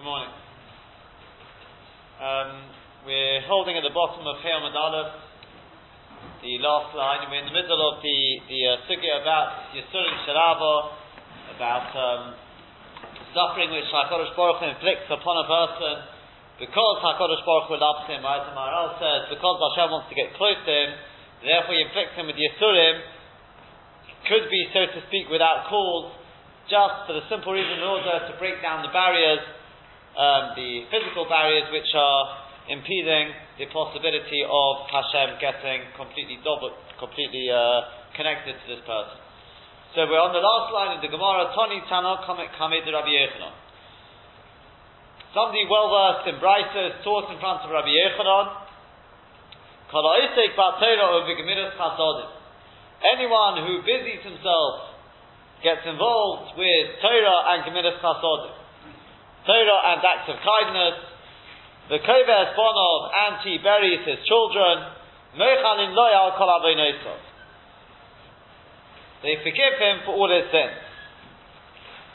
Good morning. Um, we're holding at the bottom of Chayom Aleph, the last line, and we're in the middle of the, the uh, sugya about Yisurim Sharava, about um, suffering which HaKadosh Baruch Hu inflicts upon a person. Because HaKadosh Baruch Hu loves him, as Maharal says, because Hashem wants to get close to him, therefore he inflicts him with Yisurim, could be, so to speak, without cause, just for the simple reason in order to break down the barriers um, the physical barriers which are impeding the possibility of Hashem getting completely completely uh, connected to this person. So we're on the last line of the Gemara, Tani Tana Kamed Rabbi Yechanan. Somebody well versed in Brightus taught in front of Rabbi Yechanan. Anyone who busies himself, gets involved with Torah and Gemilas Chasodim, Torah and acts of kindness. The Koves Bonov and he buries his children. Mechalin loyal kol They forgive him for all his sins.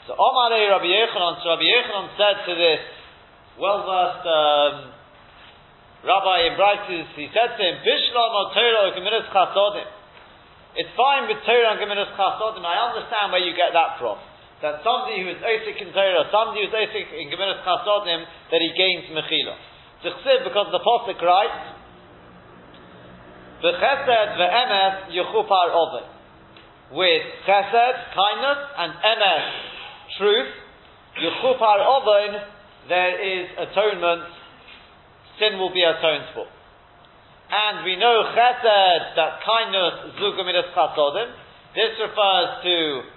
So Omar Rabbi Yechanan, so Rabbi Yechanan said to this well-versed um, rabbi in Brightus, he said to him, Bishlam o Torah o Gemilas Chasodim. It's fine with Torah and Gemilas Chasodim. I understand where you get that from that somebody who is Osik in Torah, somebody who is Osik in Gemilas Chasodim, that he gains Mechila. Tichsiv, because the Apostle writes, V'chesed v'emes yuchupar oven. With chesed, kindness, and emes, truth, yuchupar oven, there is atonement, sin will be atoned for. And we know chesed, that kindness, zugamidas chasodim, this refers to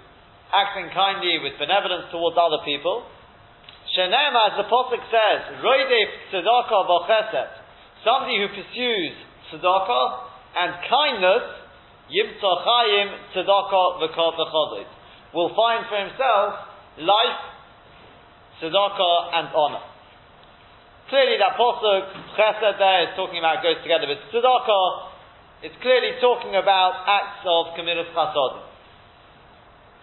acting kindly with benevolence towards other people. Shenem, as the Prophet says, Roidef tzedakah b'chesed, somebody who pursues tzedakah and kindness, yimtzah chayim tzedakah v'chodid, will find for himself life, tzedakah and honor. Clearly that Pasuk, chesed there is talking about goes together with tzedakah, it's clearly talking about acts of gemilas chasodim.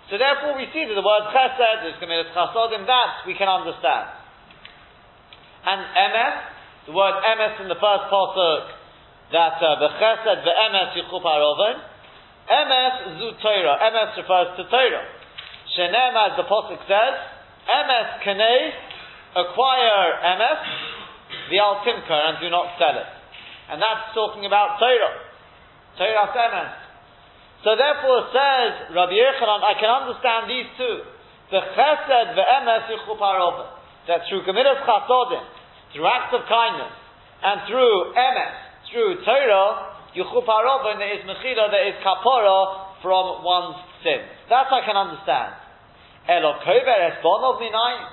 So therefore we see that the word chesed is gemilas chasodim, that we can understand. And emes, the word emes in the first pasuk, that uh, the chesed, the emes yichup haroven, emes zu Torah, emes refers to Torah. Shenem, as the pasuk says, emes kanei, acquire emes, the al timker, and do not sell it. And that's talking about Torah. Torah emes. So therefore says Rabbi Yechanan, I can understand these two. The chesed ve'emes yichuparov. That through gemilas chasodim, through acts of kindness, and through emes, through Torah, yichuparov, there is mechila, there is kapora from one's sin. That I can understand. Elokover esbonov minayin.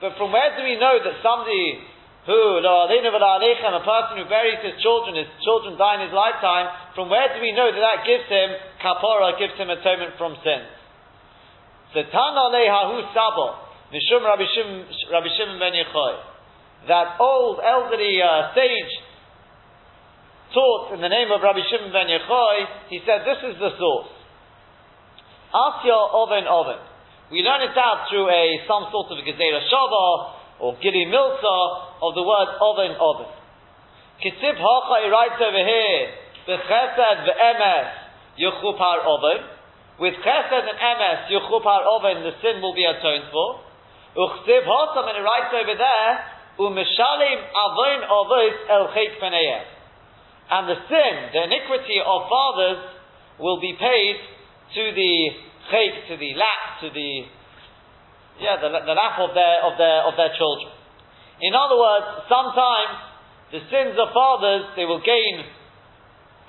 But from where do we know that somebody who, a person who buries his children, his children die in his lifetime, from where do we know that that gives him kapora, gives him atonement from sins? Tana lehahu sabo, mishum Rabbi Shimon ben Yochai. That old, elderly uh, sage taught in the name of Rabbi Shimon ben Yochai, he said, this is the source. Asya oven oven. We learn it out through a, some sort of a Gezerah Shavah, or Gili Milsa of the word oven oven. Kitib Hacha, he writes over here, the Chesed the Emes Yuchupar oven. With Chesed and Emes Yuchupar oven, the sin will be atoned for. Uchtiv Hosam, and writes over there, Umishalim Avon Ovos El Chait And the sin, the iniquity of fathers, will be paid to the chait, to the lack, to the yeah, the, the lap of their, of, their, of their children. In other words, sometimes the sins of fathers, they will gain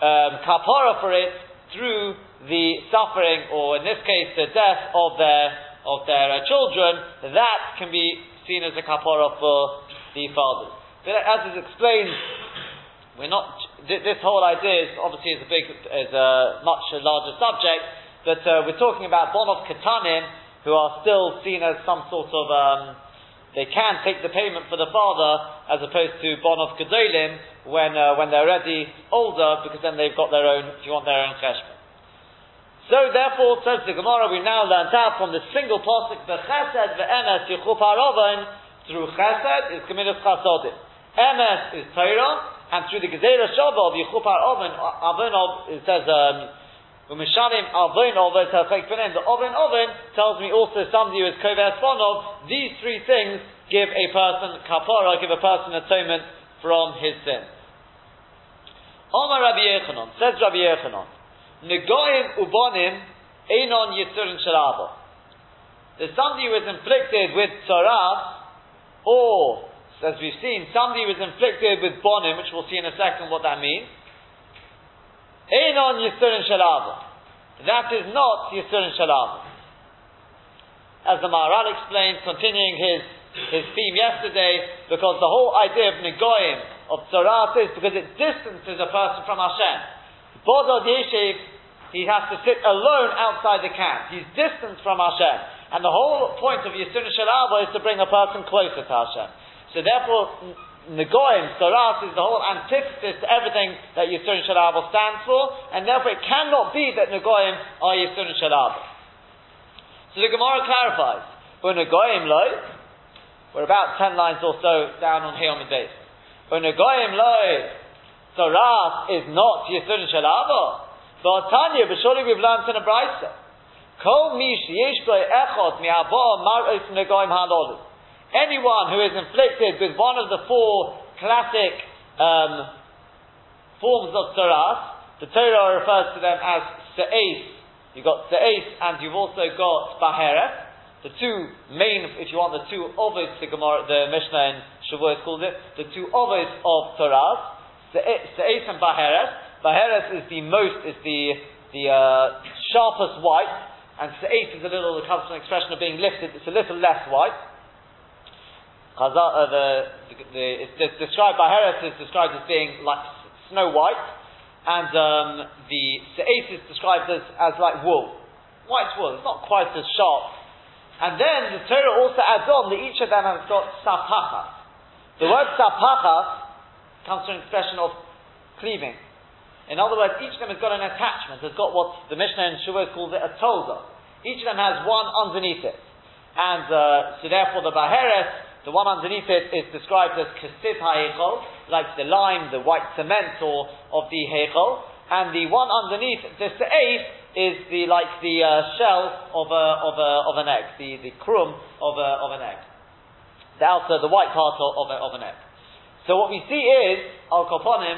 um, kapara for it through the suffering, or in this case, the death of their, of their uh, children. That can be seen as a kapara for the fathers. But as is explained, we're not, this whole idea is, obviously is a big, is a much larger subject, but uh, we're talking about bonov katanim, who are still seen as some sort of um, they can take the payment for the father as opposed to bon of gedolim when uh, when they're already older because then they've got their own if you want their own cheshbon. So therefore, says the Gemara, we now learned out from the single pasuk the chesed ve'emes yichuparovan through chesed is Gemilas Chasodim. Emes is Torah, and through the Gezerah Shavah of Yichupar Oven, Avonov, it says, um, Umishalim Avon Oven, the Oven Oven tells me also somebody who is Koves Bonov, these three things give a person kapara, give a person atonement from his sin. Omar Rabbi Yechanon, says Rabbi Yechanon, Negoim Ubonim Einon Yitzurin Sharabo. There's somebody is inflicted with tzoraas, or as we've seen, somebody was inflicted with bonim, which we'll see in a second what that means. Einon Yisurin Shalava. That is not Yisurin Shalava. As the Maharal explained, continuing his, his theme yesterday, because the whole idea of Negoim, of Tzorat is because it distances a person from Hashem. Bodod Yeshiv, he has to sit alone outside the camp. He's distanced from Hashem. And the whole point of Yisurin Shalava is to bring a person closer to Hashem. So therefore, Negoim, Saras, is the whole antithesis to everything that Yisurin Shalabah stands for, and therefore it cannot be that Negoim are Yisurin Shalabah. So the Gemara clarifies, when Negoim lo, we're about 10 lines or so down on here on the base. When Negoim lo, Saras is not Yisurin Shalabah. But Tanya, but surely we've learned in a Brisa. Kol mish yesh echot mi'abo mar'os Negoim. Anyone who is inflicted with one of the four classic um, forms of tzoraas, the Torah refers to them as Se'es. You've got Se'es and you've also got Baheret. The two main, if you want, the two ovos, the Gemara, the Mishnah in Shavuot calls it, the two ovos of tzoraas, Se'es and Baheret. Baheret is the most, is the, the uh, sharpest white, and Se'es is a little, it comes from an expression of being lifted, it's a little less white. Uh, the, the, the, it's described by Heres is described as being like snow white, and um, the Se'es is described as, as like wool, white wool. It's not quite as sharp. And then the Torah also adds on that each of them has got sapachas. The word sapachas comes from an expression of cleaving. In other words, each of them has got an attachment, has got what the Mishnah in Shavuot calls it a tolda. Each of them has one underneath it. And uh, so therefore the Baheres the one underneath it is described as kasib ha'echol, like the lime, the white cement or of the hechol, and the one underneath the se'ef is the like the uh, shell of a of a of an egg, the the krum of a of an egg, the outer the white part of, a, of an egg. So what we see is al koponim.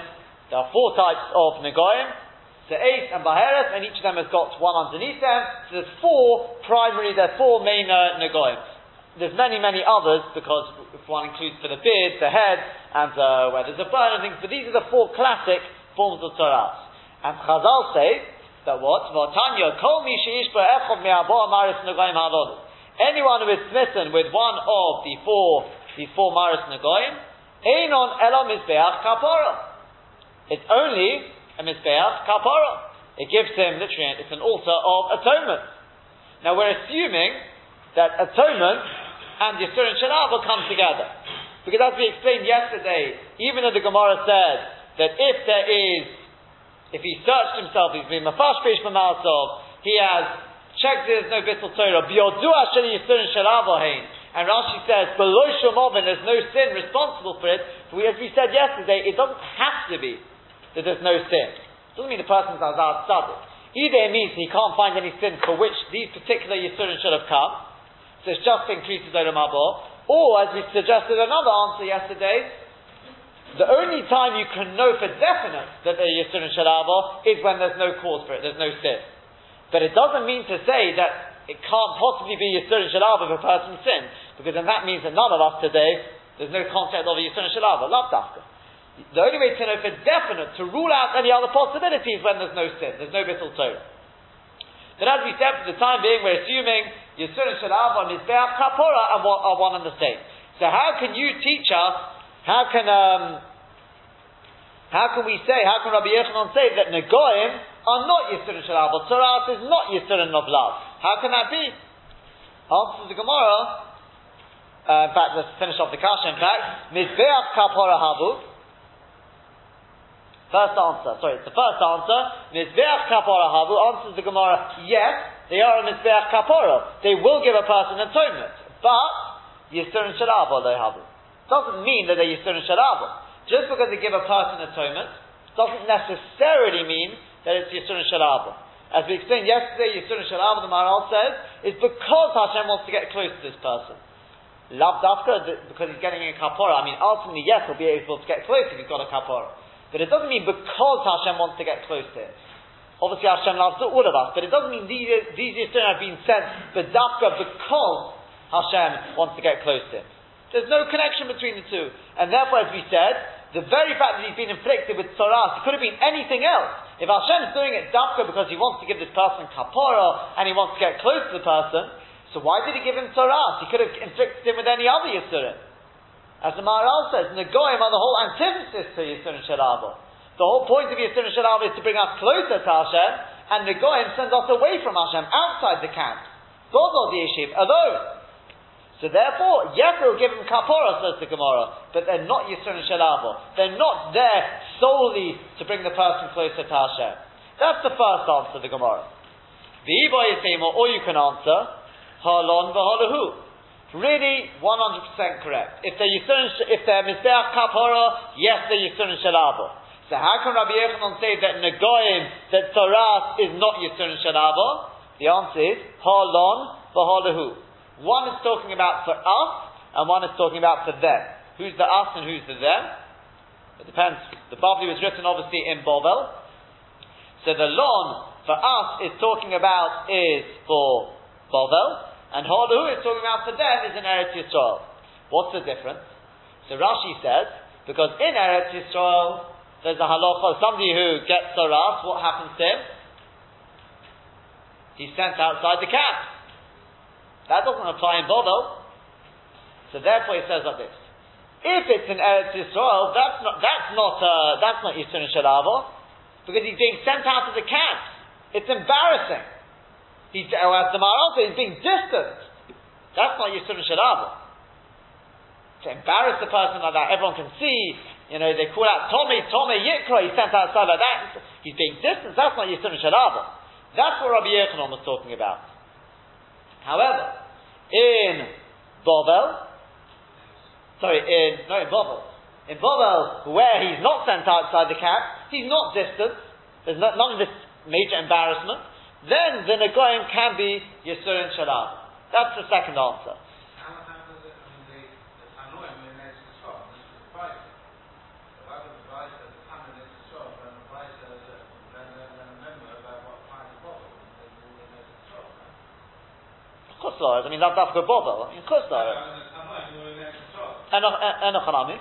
There are four types of negoim, se'ef and baheret, and each of them has got one underneath them. So there's four primary, there's four main uh, negoim. There's many, many others because if one includes for the beard, the head, and uh, where there's a burn and things. But these are the four classic forms of tzoraas. And Chazal say that what? Kol mi Anyone who is smitten with one of the four, these four maris negoim, einon elo mizbeach kapara. It's only a mizbeach kapara. It gives him literally, it's an altar of atonement. Now we're assuming that atonement and Yisur and Shalal will come together. Because as we explained yesterday, even though the Gemara said that if there is, if he searched himself, he's been mafashpish mamalsov, he has checked there's no bittul Torah, biyodu asher Yisur and Shalal and Rashi says, below Shemovin, there's no sin responsible for it. But we, as we said yesterday, it doesn't have to be that there's no sin. It doesn't mean the person's azad tzaddik. Either it means he can't find any sin for which these particular Yisurin should have come, so it's just increases Olam Haba. Or, as we suggested another answer yesterday, the only time you can know for definite that they're Yisur and is when there's no cause for it, there's no sin. But it doesn't mean to say that it can't possibly be Yisur and Shalaba if a person sins, because then that means that none of us today, there's no concept of Yisur and Shalaba, love dafka. The only way to know for definite, to rule out any other possibilities when there's no sin, there's no Bittul Torah. But as we said, for the time being, we're assuming Yisur and Shalav on Mizbeach Kapora are one, one and the same. So how can you teach us, how can, um, how can we say, how can Rabbi Yechanan say that Negoim are not Yisur and Shalav, or tzoraas is not Yisur and Noblav? How can that be? Answer the Gemara, uh, in fact, let's finish off the kasha, in fact, Mizbeach Kapora Habu, First answer, sorry, it's the first answer. Mizbeach kapora havu answers the Gemara, yes, they are a mizbeach kapora. They will give a person atonement. But, Yisurin Shalabo Lehabu. Doesn't mean that they're Yisurin Shalabo. Just because they give a person atonement doesn't necessarily mean that it's Yisurin Shalabo. As we explained yesterday, Yisurin Shalabo, the Maharal says, is because Hashem wants to get close to this person. Lav Dafka, because he's getting a kapora. I mean, ultimately, yes, he'll be able to get close if he's got a kapora. But it doesn't mean because Hashem wants to get close to him. Obviously, Hashem loves all of us, but it doesn't mean these, these Yisurin have been sent but Dafka because Hashem wants to get close to him. There's no connection between the two. And therefore, as we said, the very fact that he's been inflicted with tzoraas, it could have been anything else. If Hashem is doing it dafka because he wants to give this person kapora and he wants to get close to the person, so why did he give him tzoraas? He could have inflicted him with any other Yisurim. As the Maharal says, Negoim are the whole antithesis to Yisurim Shalabo. The whole point of Yisurim Shalabo is to bring us closer to Hashem, and the Goyim sends us away from Hashem, outside the camp. Those are the Yeshiv, alone. So therefore, yes, they'll give him kapora, says the Gemara, but they're not Yisron Shalavo. They're not there solely to bring the person closer to Hashem. That's the first answer, to the Gemara. The Iba Yisema, or you can answer, Halon v'halahu. Really, 100% correct. If they're Yisron, if they're Mizbeach kapora, yes, they're Yisron Shalavo. So how can Rabbi Yochanan say that Nagoyim, that tzoraas is not Yisron Shalavo? The answer is, Halon v'halahu. One is talking about for us, and one is talking about for them. Who's the us and who's the them? It depends. The Bavli was written obviously in Bovel. So the lon for us is talking about is for Bovel, and Holu is talking about for them is in Eretz Yisrael. What's the difference? So Rashi says, because in Eretz Yisrael, there's a halacha, somebody who gets a saras, what happens to him? He's sent outside the camp. That doesn't apply in Bovel. So therefore he says like this. If it's in Eretz Yisrael, that's not, that's not, uh, that's not Yisrael because he's being sent out of the camp. It's embarrassing. He's, or as the Maharal he's being distant. That's not Yisrael Shalavo. To embarrass the person like that, everyone can see, you know, they call out Tamei, Tamei, Yikra, he's sent outside like that. He's being distant, that's not Yisrael Shalavo. That's what Rabbi Yochanan was talking about. However, in Bovel, sorry, in, no, in Bovel, in Bovel, where he's not sent outside the camp, he's not distant, there's none of this major embarrassment, then the Nagoyim can be Yisurin Shalom. That's the second answer. I mean, that, that's good bother. I mean, there is. Enoch Hanami.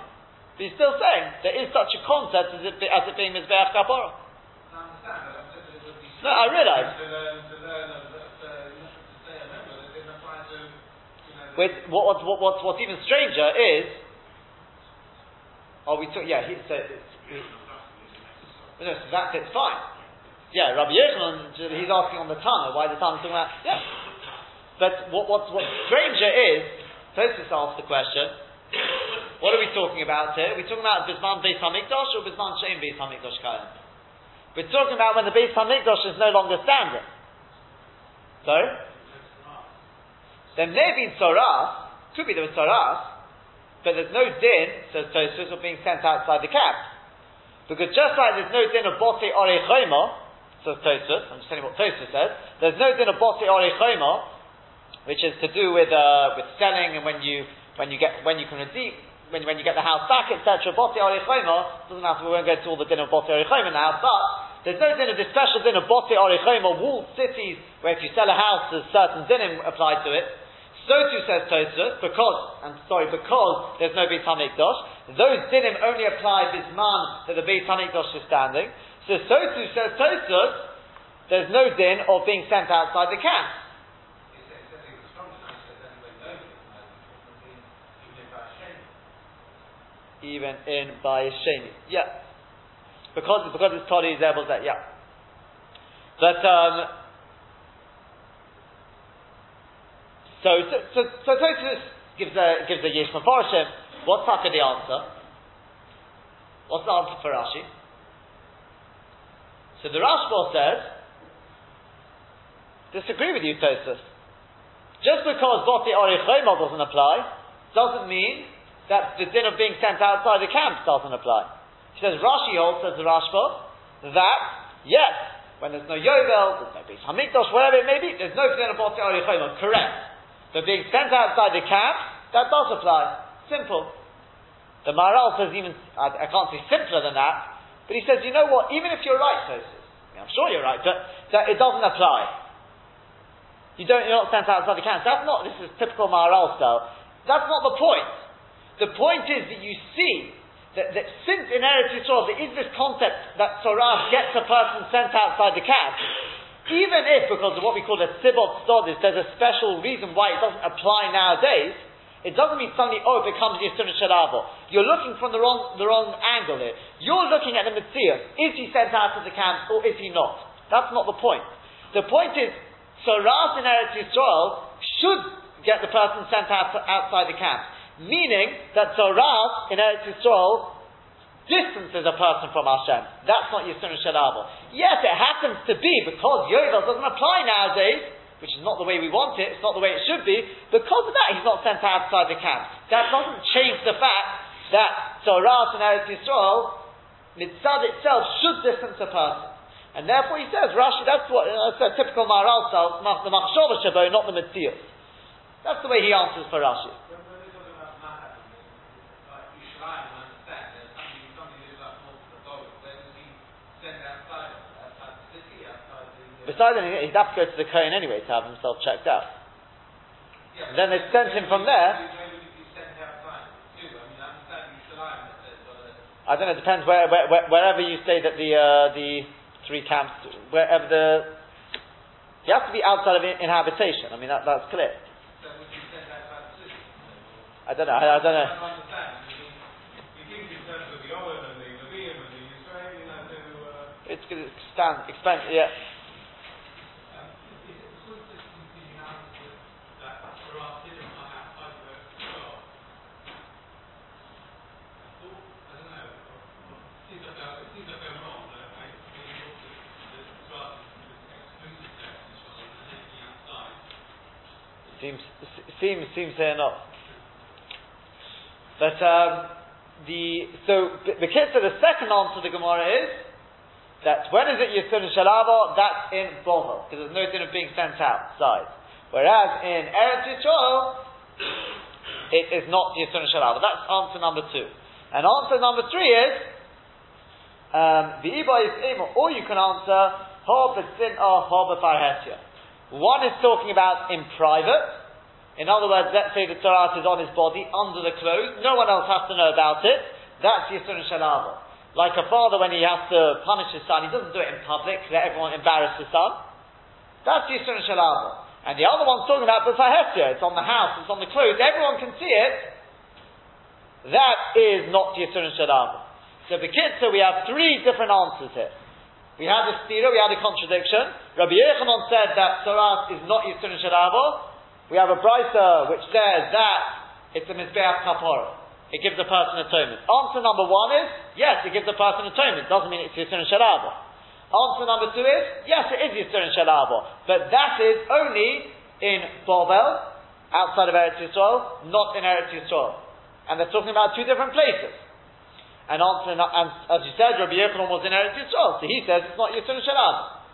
But he's still saying there is such a concept as it, as it being Mizbeach Kapora. No, I realise. With what, what, what, what's even stranger is, oh, we took, yeah, he said, no, so that it's fine. Yeah, Rabbi Yochanan, he's asking on the Tana, why the Tana talking about, yeah, but what, what's, what's stranger is, Tosfos asked the question, what are we talking about here? Are we talking about Bisman Beis HaMikdash or Bisman Shein Beis HaMikdash Kayan? We're talking about when the Beis HaMikdash is no longer standing. Sorry? There may have been could be there was tzoraas, but there's no din, says Tosfos, of being sent outside the camp. Because just like there's no din of Bote Ore says Tosfos, I'm just telling you what Tosfos says, there's no din of Bote Ore which is to do with uh, with selling and when you when you get when you can redeem when, when you get the house back, etc. Bote Orichoma doesn't matter. We won't go to all the din of Bote Orichoma now, but there's no din of this special din of Bote Orichoma, walled cities where if you sell a house, there's certain dinim applied to it. So too says Tosfos, because I'm sorry, because there's no Beit Hamikdash, those dinim only apply bisman that the Beit Hamikdash is standing. So so too says Tosfos, there's no din of being sent outside the camp. Even in by Yeah. Because, because it's Tali is able to, yeah. But, um, so, so, so, so Tosfos gives a, gives a Yesh Mefarshim. What's Taka the answer? What's the answer for Rashi? So the Rashba says, disagree with you, Tosfos. Just because Boti Ori doesn't apply, doesn't mean that the din of being sent outside the camp doesn't apply. He says Rashi holds, says the Rashba, that yes, when there's no Yovel, there's no Beis Hamikdash, whatever it may be, there's no din of Correct. But being sent outside the camp, that does apply. Simple. The Maharal says even, I, I, can't say simpler than that, but he says, you know what, even if you're right, Tosfos, I am sure you're right, but that it doesn't apply. You don't, you're not sent outside the camp. That's not, this is typical Maharal style. That's not the point. The point is that you see that, that since in Eretz Yisrael there is this concept that tzoraas gets a person sent outside the camp, even if, because of what we call a Sibot Stodis, there's a special reason why it doesn't apply nowadays, it doesn't mean suddenly, oh, it becomes Yisun Shalavo. You're looking from the wrong, the wrong angle here. You're looking at the Mitzvah. Is he sent out of the camp or is he not? That's not the point. The point is, Saras in Eretz Yisrael should get the person sent out outside the camp. Meaning that Saras in Eretz Yisrael distances a person from Hashem. That's not Yisun Shalavo. Yes, it happens to be because Yovel doesn't apply nowadays which is not the way we want it, it's not the way it should be, because of that he's not sent outside the camp. That doesn't change the fact that tzoraas and Eretz Yisrael, mitzvah itself should distance a person. And therefore he says, Rashi, that's what, uh, that's a typical Maharal style, the Machshava Shabo, not the Mitzvah. That's the way he answers for Rashi. Besides anything, he'd have to go to the Kohen anyway to have himself checked out. Yeah, then they sent him from there. I don't know. It depends where, where, where, wherever you say that the uh, the three camps, wherever the he has to be outside of inhabitation. I mean that, that's clear. I don't know. I, I don't know. It's going to expand, expand, yeah. Seems seems seems here not. But um, the so the kid so the second answer to the Gemara is that when is it Yisun Shalava? That's in Bovel, because there's no din of being sent outside. Whereas in Eretz Yisrael, it is not Yisun Shalava. That's answer number two. And answer number three is um, the Iba is or you can answer Ha B'Sin Ha B'Farhetia. One is talking about in private. In other words, let's say the tzoraas is on his body, under the clothes, no one else has to know about it. That's Yisun Shalava. Like a father when he has to punish his son, he doesn't do it in public, let everyone embarrass his son. That's Yisun Shalava. And the other one's talking about the Fahetia. It's on the house, it's on the clothes, everyone can see it. That is not Yisun Shalava. So, so we have three different answers here. We had a stira, we had a contradiction. Rabbi Yechanan said that Saras is not Yisun Shalabo. We have a brisa which says that it's a Mizbeach Kapora. It gives a person atonement. Answer number one is, yes, it gives a person atonement. Doesn't mean it's Yisun Shalabo. Answer number two is, yes, it is Yisun Shalabo. But that is only in Bovel, outside of Eretz Yisrael, not in Eretz Yisrael. And they're talking about two different places. And answer, and as you said, Rabbi Yochanan was in Eretz Yisrael, so he says it's not Yisun Shalab.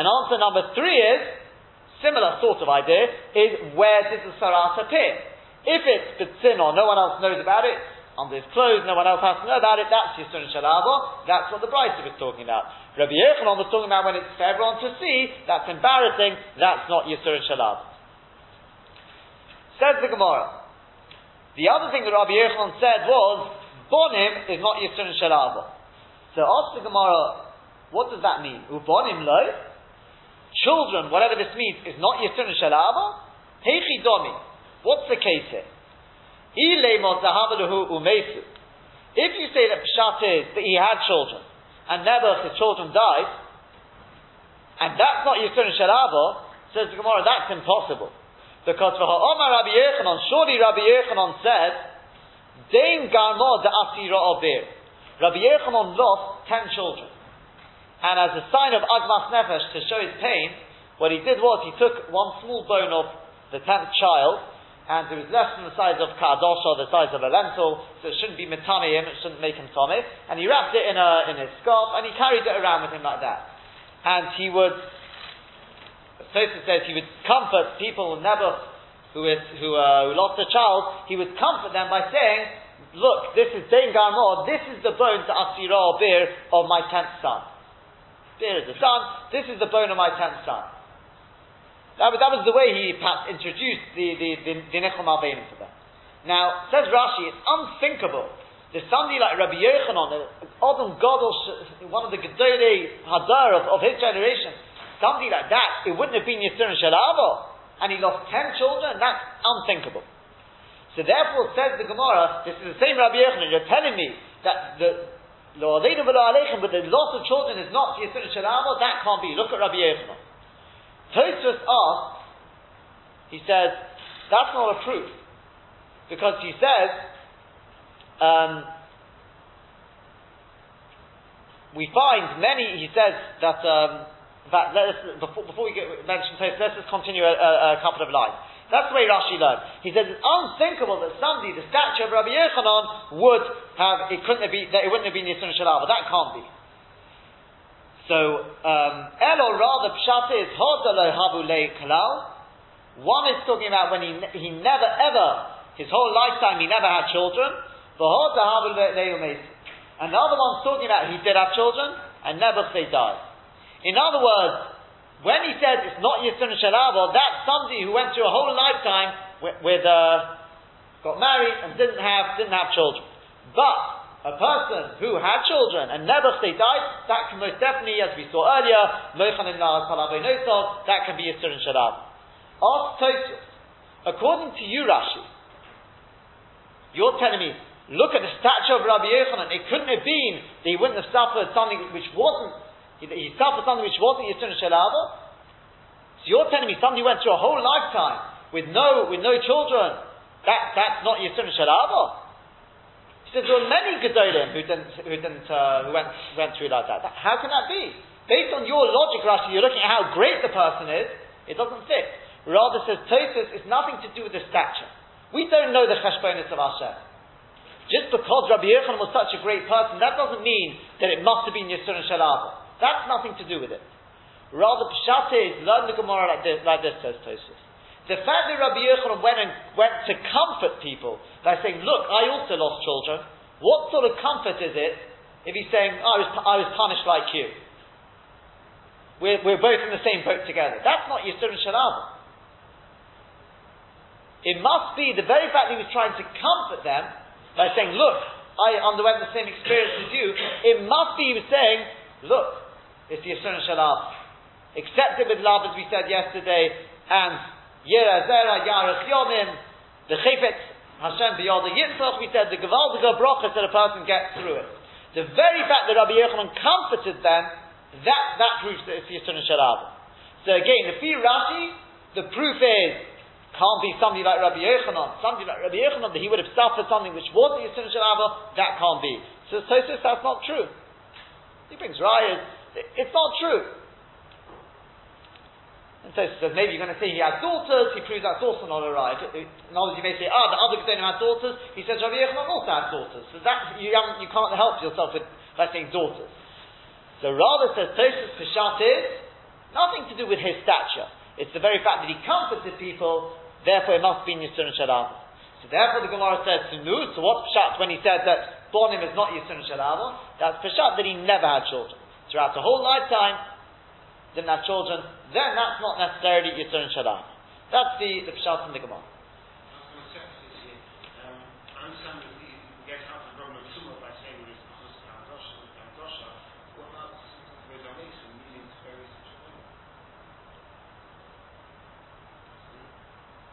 And answer number three is, similar sort of idea, is where does the Sarat appear? If it's B'tzin or no one else knows about it, under his clothes, no one else has to know about it, that's Yisun Shalabo, that's what the Brisa was talking about. Rabbi Yochanan was talking about when it's for everyone to see, that's embarrassing, that's not Yisun Shalab. Says the Gemara. The other thing that Rabbi Yochanan said was, Bonim is not Yisun Shalava. So ask the Gemara, what does that mean? Ubonim lo? Children, whatever this means, is not Yisun Shalava? Heichi Domi. What's the case here? If you say that Pshat is that he had children, and never his children died, and that's not Yisun Shalava, says the Gemara, that's impossible. Because for Ha'omar Rabbi Yechanan, surely Rabbi Yechanan said, Dain Garmo de Asira Obir. Rabbi Yechanan lost ten children. And as a sign of Agmas Nefesh to show his pain, what he did was he took one small bone of the tenth child and it was less than the size of kadosh or the size of a lentil, so it shouldn't be mitame him, it shouldn't make him tummy. And he wrapped it in a in his scarf and he carried it around with him like that. And he would, Tosfos says he would comfort people never who is who, uh, who lost a child. He would comfort them by saying, "Look, this is Dein Garmor. This is the bone to Asira or Bir of my tenth son. Bir is the son. This is the bone of my tenth son." That, that was the way he introduced the, the, the, the Nechom to them. Now, says Rashi, it's unthinkable that somebody like Rabbi Yochanan, Adam Gadol, one of the Gedolei Hadar of, of his generation, somebody like that, it wouldn't have been Yisur and Shalavo, and he lost ten children, that's unthinkable. So therefore, says the Gemara, this is the same Rabbi Yochanan, you're telling me that the but the loss of children is not Yisur and Shalavo, that can't be. Look at Rabbi Yochanan. Tosfos asks, he says, that's not a proof. Because he says, um, we find many, he says that, um, that before, before, we get, mention Tosfos, let's just continue a, a, couple of lines. That's the way Rashi learned. He says it's unthinkable that somebody, the statue of Rabbi Yochanan, would have, it couldn't have been, that it wouldn't have been Yisun Shalava. That can't be. So, um, Elo rather pshat is hodalo habu kalal. One is talking about when he, he never ever, his whole lifetime he never had children. And the other one's talking about he did have children and never they died. In other words, when he says it's not Yisun Shalabo, that's somebody who went through a whole lifetime with, with uh, got married and didn't have didn't have children. But a person who had children and never they died, that can most definitely, as we saw earlier, that can be Yisur and Shalab. Ask Tosfos, according to you, Rashi, you're telling me, look at the statue of Rabbi Yochanan, it couldn't have been that he wouldn't have suffered something which wasn't, he, he suffered something which wasn't Yisur and Shalab. So you're telling me somebody went through a whole lifetime with no, with no children, that, that's not Yisur and Shalab. He says there were many Gedolim who didn't, who didn't, uh, went, went through like that. How can that be? Based on your logic, Rashi, you're looking at how great the person is, it doesn't fit. Rather says Tosfos, it's nothing to do with the stature. We don't know the cheshbonis of Hashem. Just because Rabbi Yochanan was such a great person, that doesn't mean that it must have been Yisur and Shalava. That's nothing to do with it. Rather, Pshat is, learn the Gemara like this, like this says Tosfos. The fact that Rabbi Yochanan went and went to comfort people by saying, "Look, I also lost children." What sort of comfort is it if he's saying, "I was, I was punished like you"? We're, we're both in the same boat together. That's not Yisur and Shalava. It must be the very fact that he was trying to comfort them by saying, "Look, I underwent the same experience as you." It must be he was saying, "Look, it's Yisur and Shalava." Accept it with love, as we said yesterday, and Yera Zera Yarech Yomim, the Chifetz Hashem B'Yoda Yitzchak, we said the Gevaldige Brachas that a person gets through it. The very fact that Rabbi Yochanan comforted them, that, that proves that it's Yisron Sharab. So again, the Fi Rashi, the proof is, can't be somebody like Rabbi Yochanan, somebody like Rabbi Yochanan, that he would have suffered something which wasn't Yisron Sharab, that can't be. So Tosfos, that's not true. He brings rayas, it's not true. And so says maybe you're going to say he had daughters, he proves that's also not a right. In other words, you may say, ah, the other Gedolim had daughters, he says Rabbi Yochanan also had daughters. So that, you, you can't help yourself with, by daughters. So rather says Tosfos Peshat is nothing to do with his stature. It's the very fact that he comforted people, therefore it must be Yisur Shalava. So therefore the Gemara says to so what's Peshat when he said that Bonim is not Yisur Shalava? That's Peshat that he never had children. Throughout the whole lifetime, didn't have children, then that's not necessarily Yitzhar and Shaddai. That's the, the Pshat in the Gemara.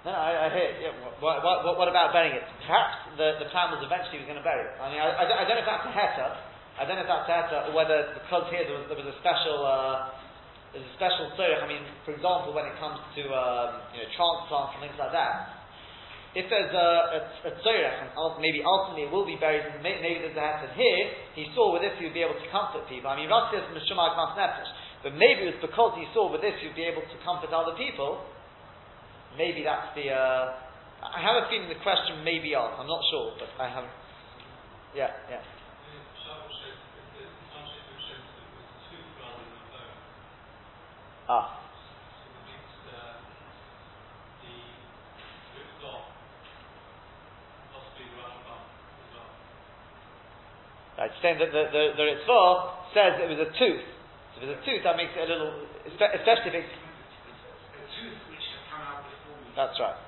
No, I, I hear. Yeah, what, what, what, about burying it? Perhaps the, the plan was eventually he was going to bury it. I mean, I, I, don't, I don't know if that's a heta. I don't know if that's a heta, or whether because here there was, there was a special uh, there's a special tzorich. I mean, for example, when it comes to um, you know transplants and things like that, if there's a, a, a tzorich, and maybe ultimately it will be buried, and maybe there's a hat, here he saw with this he would be able to comfort people. I mean, Rashi says Mishumag Nefesh, but maybe it was because he saw with this he'd be able to comfort other people. Maybe that's the. Uh, I have a feeling the question may be asked. I'm not sure, but I have. Yeah, yeah. Ah. Right, saying that the, the, the Ritva says it was a tooth. So if it's a tooth, that makes it a little, especially if it's. A tooth which had come out before Misa. That's right.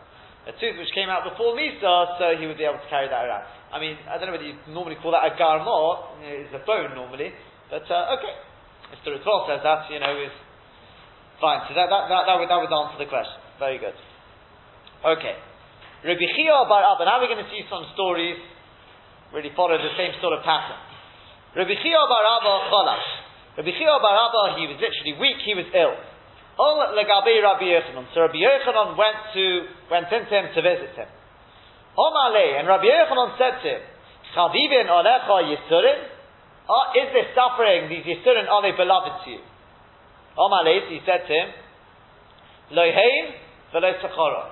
A tooth which came out before Misa, so he would be able to carry that around. I mean, I don't know whether you normally call that a garmot, it's a bone normally, but uh, okay. If the Ritva says that, you know, is fine. So that, that, that, that, would, that would answer the question. Very good. Okay. Rabbi Chia bar Abba. Now we're going to see some stories really follow the same sort of pattern. Rabbi Chia bar Abba cholash. Rabbi Chia bar Abba, he was literally weak, he was ill. Ol legabe Rabbi Yochanan. So Rabbi Yochanan went to went into him to visit him. Omale, and Rabbi Yochanan said to him, Chavivin olecha yisurin? Is this suffering, these yisurin, are they beloved to you? Omale, he said to him, Lohein v'lo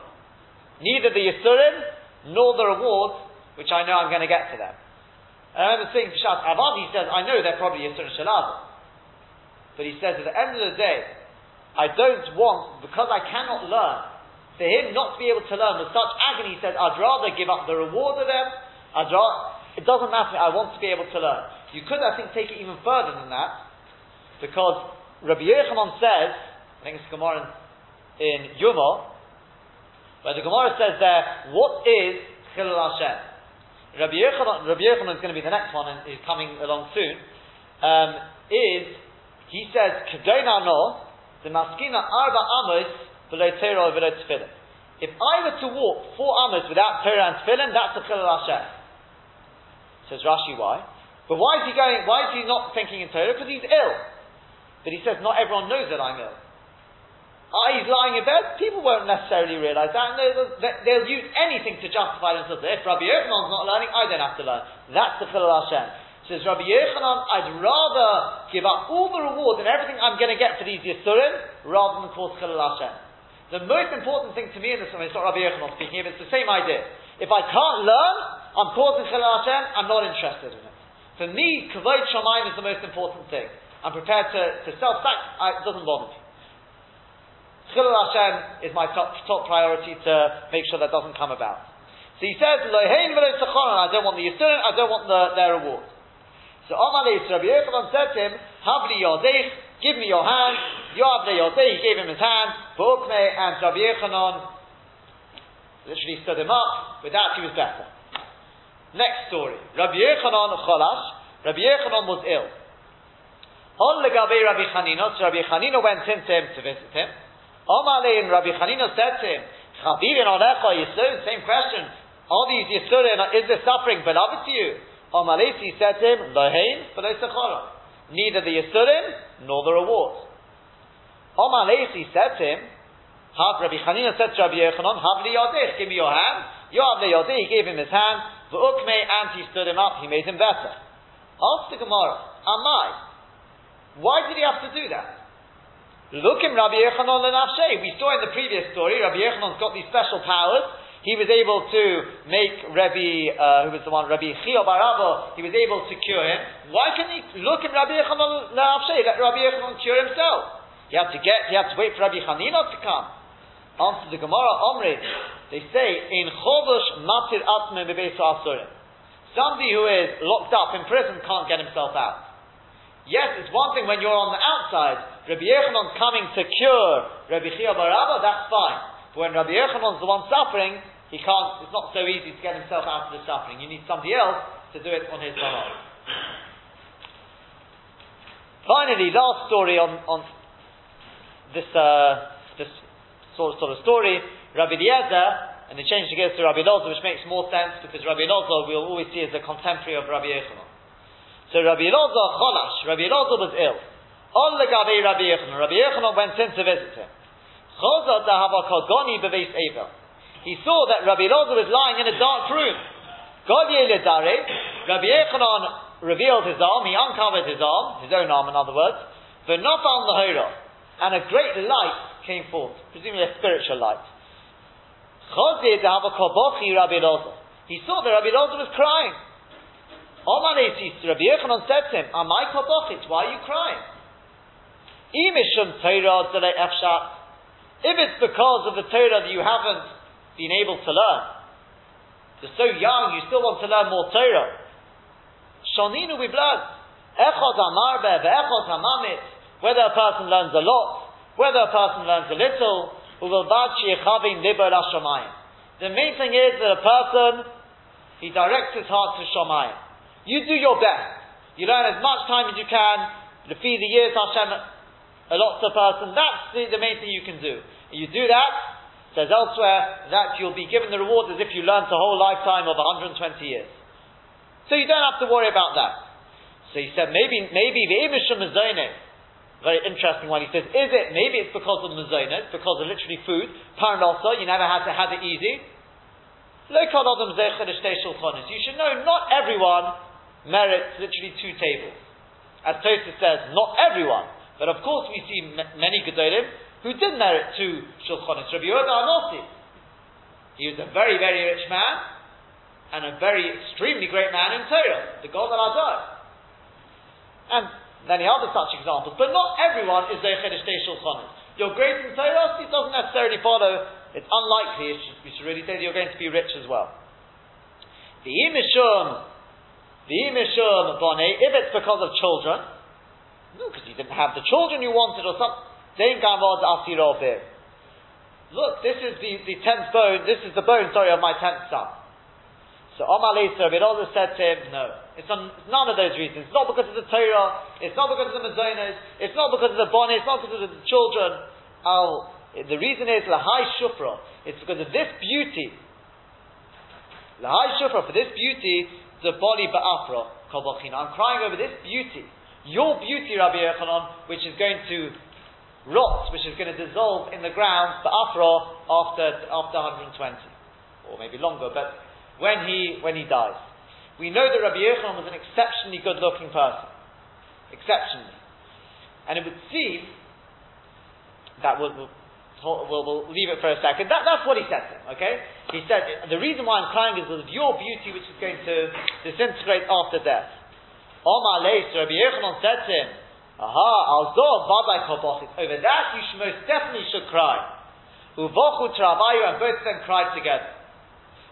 Neither the yisurin nor the reward which I know I'm going to get for them. And I remember saying to Shas Avad, he says, I know they're probably Yisur and But he says, at the end of the day, I don't want, because I cannot learn, for him not to be able to learn with such agony, he says, I'd rather give up the reward of them, I'd rather, it doesn't matter, I want to be able to learn. You could, I think, take it even further than that, because Rabbi Yochanan says, I think it's Gemara in, in Yoma, where the Gemara says there, what is Chilul Hashem? Rabbi Yochanan, Rabbi Yochanan is going to be the next one and is coming along soon, um, is, he says, Kedona no, the maskina arba amos below Torah below tefillin. If I were to walk four amos without Torah and tefillin, that's a chilul Hashem. Says Rashi, why? But why is he going, why is he not thinking in Torah? Because he's ill. But he says, not everyone knows that I'm ill ah, he's lying in bed, people won't necessarily realize that, and they'll, they'll use anything to justify themselves. If Rabbi Yochanan's not learning, I don't have to learn. That's the Chilul Hashem. Says Rabbi Yochanan, I'd rather give up all the rewards and everything I'm going to get for these Yisurim, rather than cause Chilul Hashem. The most important thing to me in this one, it's not Rabbi Yochanan speaking, but it's the same idea. If I can't learn, I'm causing Chilul Hashem, I'm not interested in it. For me, Kavod Shamayim is the most important thing. I'm prepared to, to self-sacrifice, it doesn't bother me. Chilul Hashem is my top, top priority to make sure that doesn't come about. So he says, I don't want the Yisurin, I don't want the, their reward. So Amalei Rabbi Yochanan said to him, Havli Yodech, give me your hand. Yoavle Yodech, he gave him his hand. Bukme and Rabbi Yochanan literally stood him up. With that, he was better. Next story. Rabbi Yochanan Cholash. Rabbi Yochanan was ill. On Legabe Rabbi Chanina, so Rabbi Chanina went in to him to visit him. Omale and Rabbi Chanina said to him, Chavivin Olecha Yisur, same question. Are these Yisurin, is the suffering beloved to you? Omalesi said to him, Lohein, Neither the Yisurin nor the reward. Omalesi said to him, Have Rabbi Chanina said to Rabbi Yochanan, Have li give me your hand. Yoav li yodich, he gave him his hand. V'ukme, and he stood him up, he made him better. Ask the Gemara, Amai, why did he have to do that? Look in Rabbi Yechanon lenafshe. We saw in the previous story, Rabbi Yechanon's got these special powers. He was able to make Rabbi, uh, who was the one, Rabbi Chio Barabo, he was able to cure him. Why can he look in Rabbi Yechanon lenafshe? Let Rabbi Yechanon cure himself. He had to get, he had to wait for Rabbi Chanina to come. Answer the Gemara, Omri, they say, in Chodosh Matir Atme Bebeis Somebody who is locked up in prison can't get himself out. Yes, it's one thing when you're on the outside. Rabbi Yechanon's coming to cure Rabbi Chia Barabba, that's fine. But when Rabbi Yechanon's the one suffering, he can't, it's not so easy to get himself out of the suffering. You need somebody else to do it on his behalf. Finally, last story on, on this, uh, this sort of, sort of story, Rabbi Eliezer, and they changed gears to Rabbi Loza, which makes more sense because Rabbi Loza we'll always see as a contemporary of Rabbi Yechanon. So Rabbi Elazar cholash. Rabbi Elazar was ill. On the Gabi Rabbi Yechanan. Rabbi Yechanan went in to visit him. Chazar dahavakagoni beveis Eva. He saw that Rabbi Elazar was lying in a dark room. Godye ledare. Rabbi Yechanan revealed his arm. He uncovered his arm, his own arm, in other words. But not on the hora, and a great light came forth, presumably a spiritual light. Chozir to have kobochi Rabbi Loza. He saw that Rabbi Loza was crying. Omar Rabbi Yochanan said to him, Amai kobochit, why are you crying? Imishum Torah If it's because of the Torah that you haven't been able to learn, you're so young, you still want to learn more Torah. Shoninu we blood. Echot ve'echot hamamit. Whether a person learns a lot, whether a person learns a little, the main thing is that a person, he directs his heart to Shomayim. You do your best. You learn as much time as you can. To feed the years Hashem allots a person. That's the, the main thing you can do. You do that, says elsewhere, that you'll be given the reward as if you learned a whole lifetime of 120 years. So you don't have to worry about that. So he said, maybe, maybe the Imisham very interesting one. He says, is it, maybe it's because of the mazonas, because of literally food, parnasa, you never had to have it easy. You should know not everyone merits literally two tables. As Tosfos says, not everyone. But of course we see m- many Gedolim who did merit two Shulchanis. Rabbi Yehuda Anosi. He was a very, very rich man and a very extremely great man in Torah, the God of Adar. And many other such examples, but not everyone is Zeiched Shtei Shulchanis. You're great in Torah, it doesn't necessarily follow, it's unlikely, you should, should really say that you're going to be rich as well. The Imishum, if it's because of children, no, because you didn't have the children you wanted or something, then. Look, this is the, the tenth bone, this is the bone, sorry, of my tenth son. So Omar Lisa, said to him, no. It's, on, none of those reasons. It's not because of the Torah, it's not because of the Mazonas, it's not because of the Bonnie, it's not because of the children. Oh, the reason is Lahai Shufra. It's because of this beauty. Lahai Shufra, for this beauty, the body Ba'afra, I'm crying over this beauty. Your beauty, Rabbi Yochanan, which is going to rot, which is going to dissolve in the ground, Ba'afra, after, after 120. Or maybe longer, but when he, when he dies. We know that Rabbi Yochanan was an exceptionally good looking person. Exceptionally. And it would seem that we'll, we'll, we'll, we'll leave it for a second. That, that's what he said to him, okay? He said, the reason why I'm crying is because of your beauty which is going to disintegrate after death. Omar Leis, Rabbi Yochanan said to him, Aha, alzor badai. Over that you should most definitely should cry. Uvochu travayu, and both of them cried together.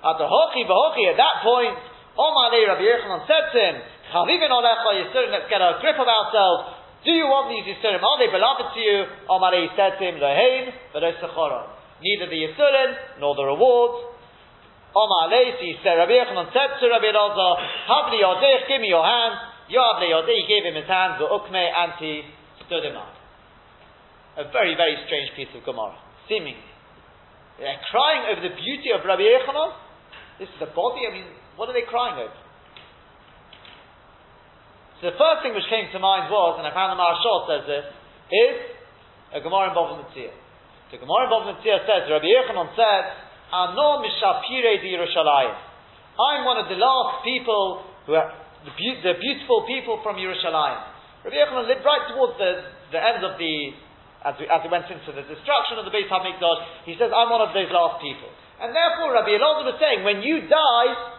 At the hochi v'hochi, at that point, Omar Le Rabbi Yochanan said to him, Chavivin olecha yisurim, let's get a grip of ourselves. Do you want these yisurim? Are they beloved to you? Omar Le said to him, Lohein, v'lo Neither the yisurim, nor the rewards. Omar Le, he said, Rabbi Yochanan said to Rabbi Elazar, Havli yodech, give me your hand. Yoav le he gave him his hand, v'ukme, and he stood him up. A very, very strange piece of Gemara, seemingly. They're crying over the beauty of Rabbi Yochanan, this is a body. I mean, what are they crying over? So the first thing which came to mind was, and I found the Maharshal says this, is a Gemara in Bava Metzia. The Gemara in Bava Metzia says, Rabbi Yochanan said, Ano mishapire di Yerushalayim. I'm one of the last people who are the, be- the beautiful people from Yerushalayim. Rabbi Yochanan lived right towards the, the end of the, as we, as we went into the destruction of the Beit HaMikdash, he says, I'm one of those last people. And therefore, Rabbi Elazar was saying, when you die,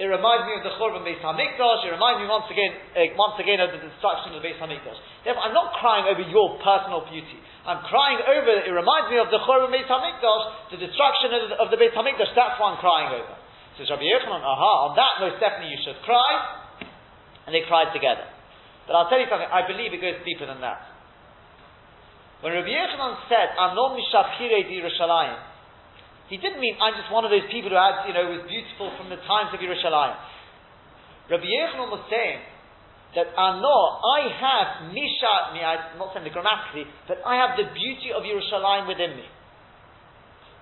it reminds me of the Churban Beis Hamikdash. It reminds me once again, uh, once again of the destruction of the Beis Hamikdash. Therefore, I'm not crying over your personal beauty. I'm crying over. It reminds me of the Churban Beis Hamikdash, the destruction of the, of the Beis Hamikdash. That's what I'm crying over. Says Rabbi Yochanan, aha, on that most definitely you should cry. And they cried together. But I'll tell you something. I believe it goes deeper than that. When Rabbi Yochanan said, "Anom mishapire di Yerushalayim," He didn't mean I'm just one of those people who had, you know, was beautiful from the times of Yerushalayim. Rabbi Yochanan was saying that Ano, I have Misha, I'm not saying the grammatically, but I have the beauty of Yerushalayim within me.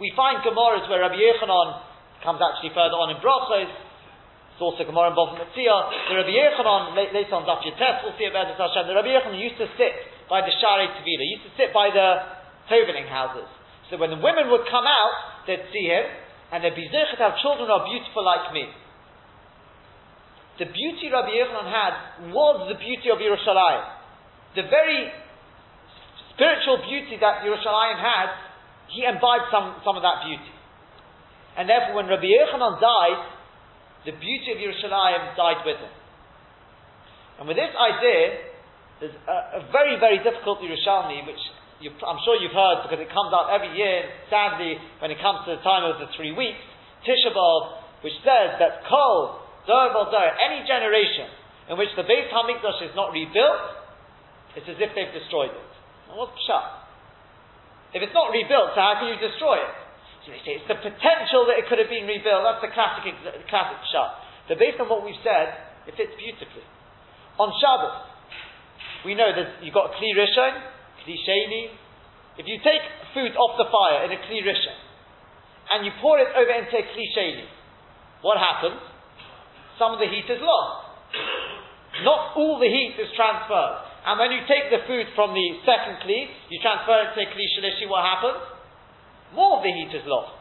We find Gemaras where Rabbi Yochanan comes actually further on in Brachos, it's also Gemara in Bava the Rabbi Yochanan, later on Daf Yates, we'll see about this Hashem, the Rabbi Yochanan used to sit by the Shari Tavila, used to sit by the Tovening houses. So when the women would come out, they'd see him, and they'd be zechet to have children are beautiful like me. The beauty Rabbi Yochanan had was the beauty of Yerushalayim. The very spiritual beauty that Yerushalayim had, he imbibed some, some of that beauty. And therefore, when Rabbi Yochanan died, the beauty of Yerushalayim died with him. And with this idea, there's a, a very, very difficult Yerushalmi, which you, I'm sure you've heard because it comes out every year, sadly, when it comes to the time of the three weeks, Tisha which says that Kol, Dor any generation in which the Beit HaMikdash is not rebuilt, it's as if they've destroyed it. Now what's Pshat? If it's not rebuilt, so how can you destroy it? So they say it's the potential that it could have been rebuilt. That's the classic, classic shot. But based on what we've said, it fits beautifully. On Shabbos, we know that you've got a Kli Rishon, Kli Sheni. If you take food off the fire in a Kli Rishon, and you pour it over into a Kli what happens? Some of the heat is lost. Not all the heat is transferred. And when you take the food from the second Kli, you transfer it to a Kli what happens? more of the heat is lost.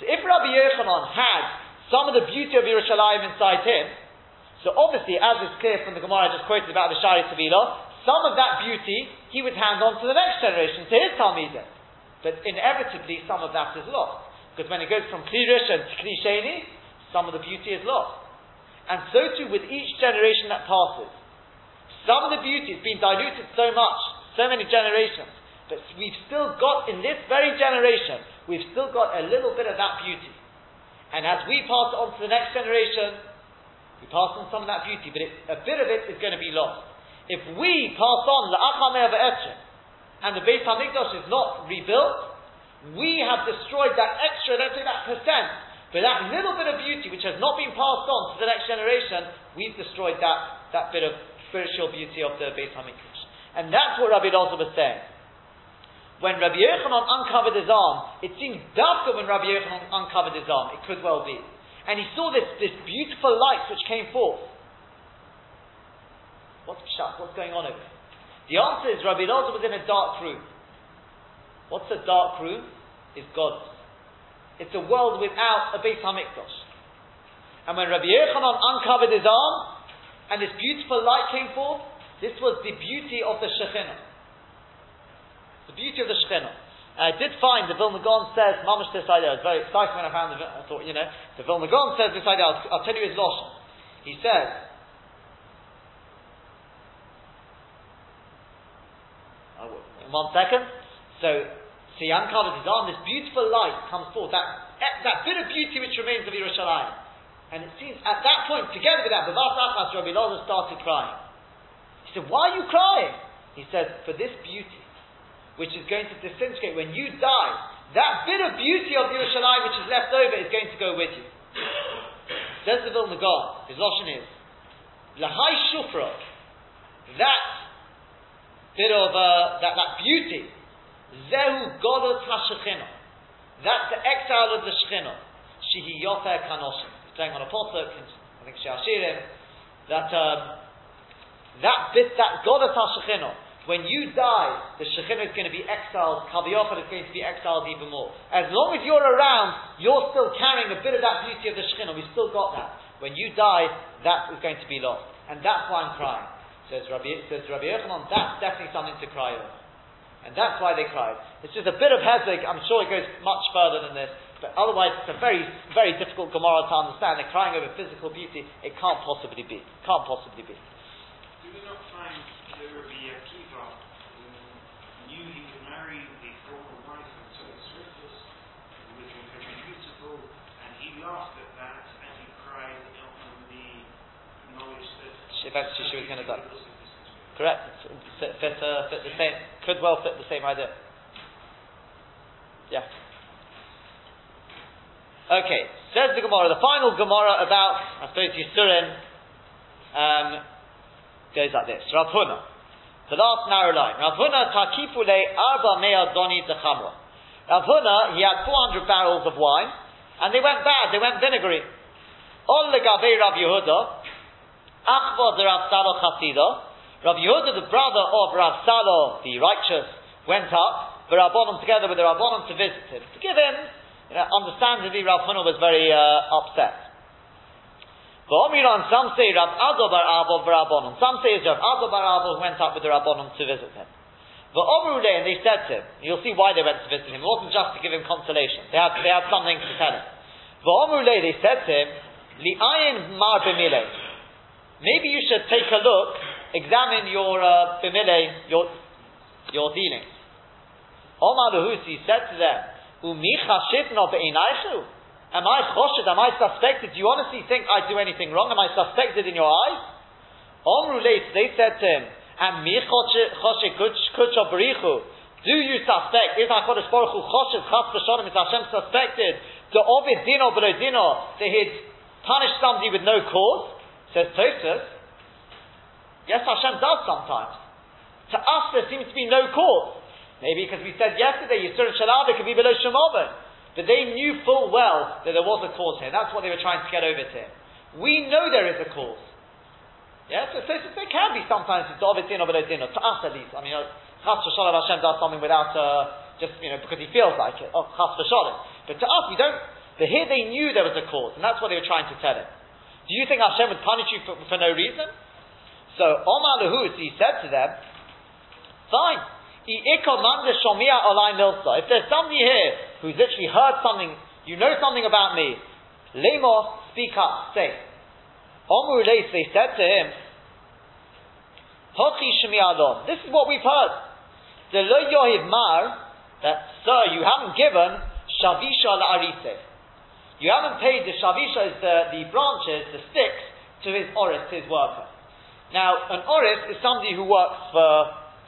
So if Rabbi Yochanan had some of the beauty of Yerushalayim inside him, so obviously, as is clear from the Gemara I just quoted about the Shari Tavila, some of that beauty he would hand on to the next generation, to his Talmidim. But inevitably, some of that is lost. Because when it goes from Kli Rishon to Kli some of the beauty is lost. And so too with each generation that passes. Some of the beauty has been diluted so much, so many generations, but we've still got, in this very generation, we've still got a little bit of that beauty. And as we pass on to the next generation, we pass on some of that beauty, but it, a bit of it is going to be lost. If we pass on the Achameh of and the Beit HaMikdash is not rebuilt, we have destroyed that extra, let's say that percent, but that little bit of beauty which has not been passed on to the next generation, we've destroyed that, that bit of spiritual beauty of the Beit HaMikdash. And that's what Rabbi Elazar was saying when Rabbi Yochanan uncovered his arm, it seems darker when Rabbi Yochanan uncovered his arm. It could well be. And he saw this, this beautiful light which came forth. What's pshat? What's going on over? The answer is Rabbi Elazar was in a dark room. What's a dark room? Is God. It's a world without a Beit HaMikdash. And when Rabbi Yochanan uncovered his arm, and this beautiful light came forth, this was the beauty of the Shekhinah the beauty of the Shekhinah. I did find the Vilna Gaon says, Mamash this idea. I was very excited when I found the I thought, you know, the Vilna Gaon says this idea. I'll, I'll tell you his loss. He says, oh, one second. So, so he uncovers his arm, this beautiful light comes forth, that, that bit of beauty which remains of Yerushalayim. And it seems at that point, together with that, the Bas Achas Rabbi Loza started crying. He said, Why are you crying? He said, For this beauty which is going to disintegrate when you die, that bit of beauty of Yerushalayim which is left over is going to go with you. Says the Vilna Gaon, his Lashon is, Lahai Shufra, that bit of, uh, that, that beauty, Zehu Godot HaShechina, that's the exile of the Shechina, Shihi Yofer Kanoshim. Playing on a posuk, I think Shashirim, that, um, that bit, that Godot HaShechina, when you die, the Shekhinah is going to be exiled, Kaviyachal is going to be exiled even more. As long as you're around, you're still carrying a bit of that beauty of the Shekhinah. We've still got that. When you die, that is going to be lost. And that's why I'm crying. Says Rabbi, says Rabbi Yochanan, that's definitely something to cry over. And that's why they cried. It's just a bit of hezek. I'm sure it goes much further than this. But otherwise, it's a very, very difficult Gemara to understand. They're crying over physical beauty. It can't possibly be. Can't possibly be. Do not find eventually she was going to die. Correct. Fit, fit, uh, fit the same. Could well fit the same idea. Yeah. Okay. Says the Gemara. The final Gemara about I suppose Yisurin um, goes like this. Rav Huna. The last narrow line. Rav Huna takifule arba mea doni dechamra. Rav Huna, he had 400 barrels of wine, and they went bad, they went vinegary. Ol legabe Rav Yehuda, Achva the Rav Salo Chasida. Rav Yehuda, the brother of Rav Salo, the righteous, went up, the Rabbanon together with the Rabbanon to visit him, to give him, you know, understandably Rav Huna was very uh, upset. V'omiran, some say Rav Ado bar Abo Rabbanon. Some say Rav Ado bar who went up with the Rabbanon to visit him. The Omrule, and they said to him, you'll see why they went to visit him. It wasn't just to give him consolation. They had, they had something to tell him. The Omrule, they said to him, Li'ayin mar b'mile. Maybe you should take a look, examine your uh, b'mile, your, your dealings. Omar Husi said to them, Umi chashivno be'inaychu? Am I choshed? Am I suspected? Do you honestly think I do anything wrong? Am I suspected in your eyes? Omru they said to him, and mi kucho? Do you suspect? Is HaKadosh Baruch Hu choshev chas v'shodem? Is Hashem suspected to ovid dino below dino to his punish somebody with no cause? Says Tosfos. Yes, Hashem does sometimes. To us, there seems to be no cause. Maybe because we said yesterday, Yisur and Shalabah could be below Shemobin. But they knew full well that there was a cause here. That's what they were trying to get over to him. We know there is a cause. Yes, so, so, so there can be sometimes it's din or below din, to us at least. I mean, Chas v'shalom Hashem does something without, uh, just, you know, because he feels like it. Oh, Chas v'shalom. But to us, we don't, but here they knew there was a cause, and that's what they were trying to tell him. Do you think Hashem would punish you for, for no reason? So, Omar Lahus, he said to them, fine. If there's somebody here who's literally heard something, you know something about me, Lemor, speak up, say. Omru they said to him, This is what we've heard. The lo yohiv mar, that, sir, you haven't given shavisha la'arise. You haven't paid the shavisha, is the, the branches, the sticks, to his oris, his worker. Now, an oris is somebody who works for,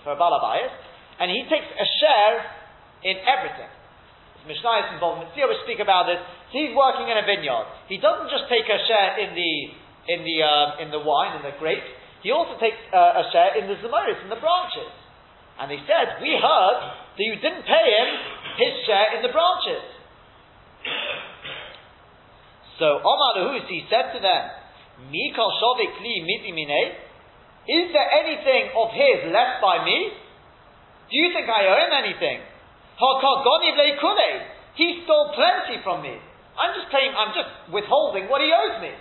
for balabayas, and he takes a share in everything. Mishnah is involved. in Mitzvah will speak about this. He's working in a vineyard. He doesn't just take a share in the in the um, in the wine in the grapes, He also takes uh, a share in the zemoris, in the branches. And they said, we heard that you didn't pay him his share in the branches. So Omar he said to them, Mikal Li Is there anything of his left by me? Do you think I owe him anything? He stole plenty from me. I'm just paying, I'm just withholding what he owes me.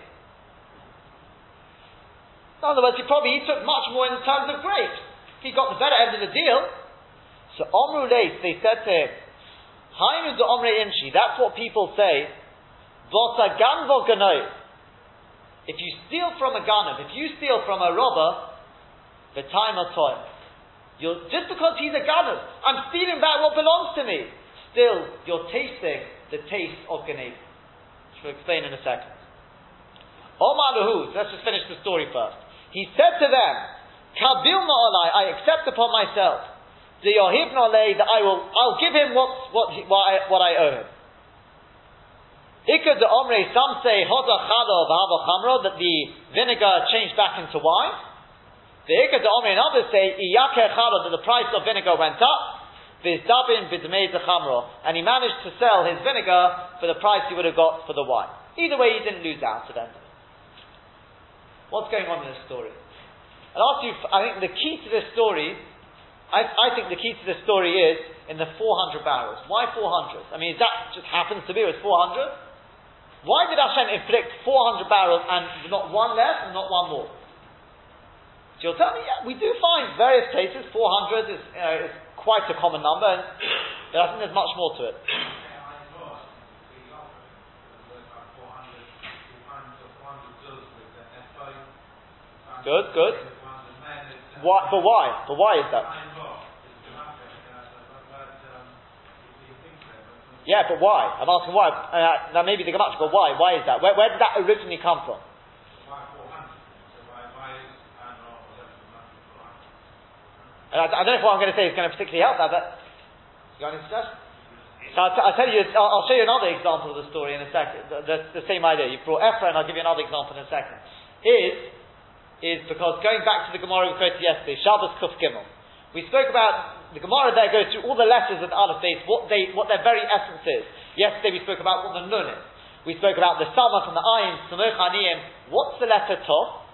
In other words, he probably he took much more in terms of grapes. He got the better end of the deal. So Omru they said to him, Hainu de Omre that's what people say. Ganvo If you steal from a ganav, if you steal from a robber, the time of time. You're, just because he's a ganav, I'm stealing back what belongs to me. Still, you're tasting the taste of Ganev. Which we'll explain in a second. Omar Lahu, let's just finish the story first. He said to them, Kabil ma'alai, I accept upon myself, the yohiv that I will, I'll give him what, what, what, I, what I owe him. Ikad omre, some say, hoda chalo that the vinegar changed back into wine. The Ikad Omer and others say, Iyaker Chara, that the price of vinegar went up, Vizdabin Bidmei Chamro, and he managed to sell his vinegar for the price he would have got for the wine. Either way, he didn't lose out to them. What's going on in this story? I'll ask you, I think the key to this story, I, I think the key to this story is in the 400 barrels. Why 400? I mean, that just happens to be, it was 400? Why did Hashem inflict 400 barrels and not one less and not one more? So you'll tell me, yeah, we do find various places, 400 is, you know, is quite a common number, and, but I think there's much more to it. Good, good. Why, but why? But why is that? Yeah, but why? I'm asking why. Uh, now maybe the Gemach, but why? Why is that? Where, where did that originally come from? And I, I, don't know if what I'm going to say is going to particularly help that, but you got any suggestions? So I'll, t- I'll, tell you, I'll, I'll, show you another example of the story in a second. The, the, the same idea. You brought Ephron, I'll give you another example in a second. Is, is because going back to the Gemara we quoted yesterday, Shabbos Kuf Gimel. We spoke about, the Gemara there goes through all the letters of the Aleph Beis, what, they, what their very essence is. Yesterday we spoke about what the Nun is. We spoke about the Samach and the Ayin, Samuch. What's the letter Tov?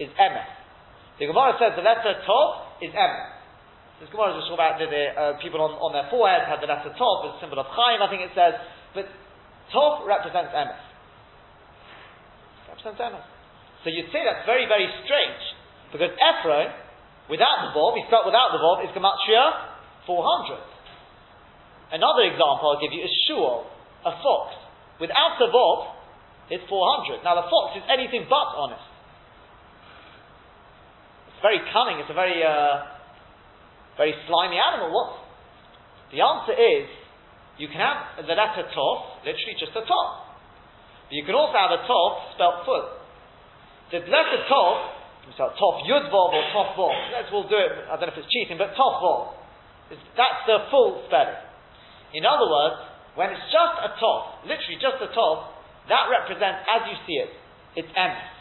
Is Emes. The Gemara says the letter Tov is Emes. This Gemara is just about the, the uh, people on, on their foreheads had the letter Tov as a symbol of Chaim, I think it says. But Tov represents Emes. Represents Emes. So you'd say that's very, very strange. Because Ephron, Without the Vov, he spelt without the Vov, is Gematria 400. Another example I'll give you is Shual, a fox. Without the Vov, it's 400. Now the fox is anything but honest. It's very cunning, it's a very, uh, very slimy animal. What? The answer is, you can have the letter Tov, literally just a Tov. But you can also have a Tov spelt full. The letter Tov, so Tov Yudvov or Tov Vov, let's we'll do it, I don't know if it's cheating, but Vov. Is that's the full spelling. In other words, when it's just a Tov, literally just a Tov, that represents, as you see it, it's emes.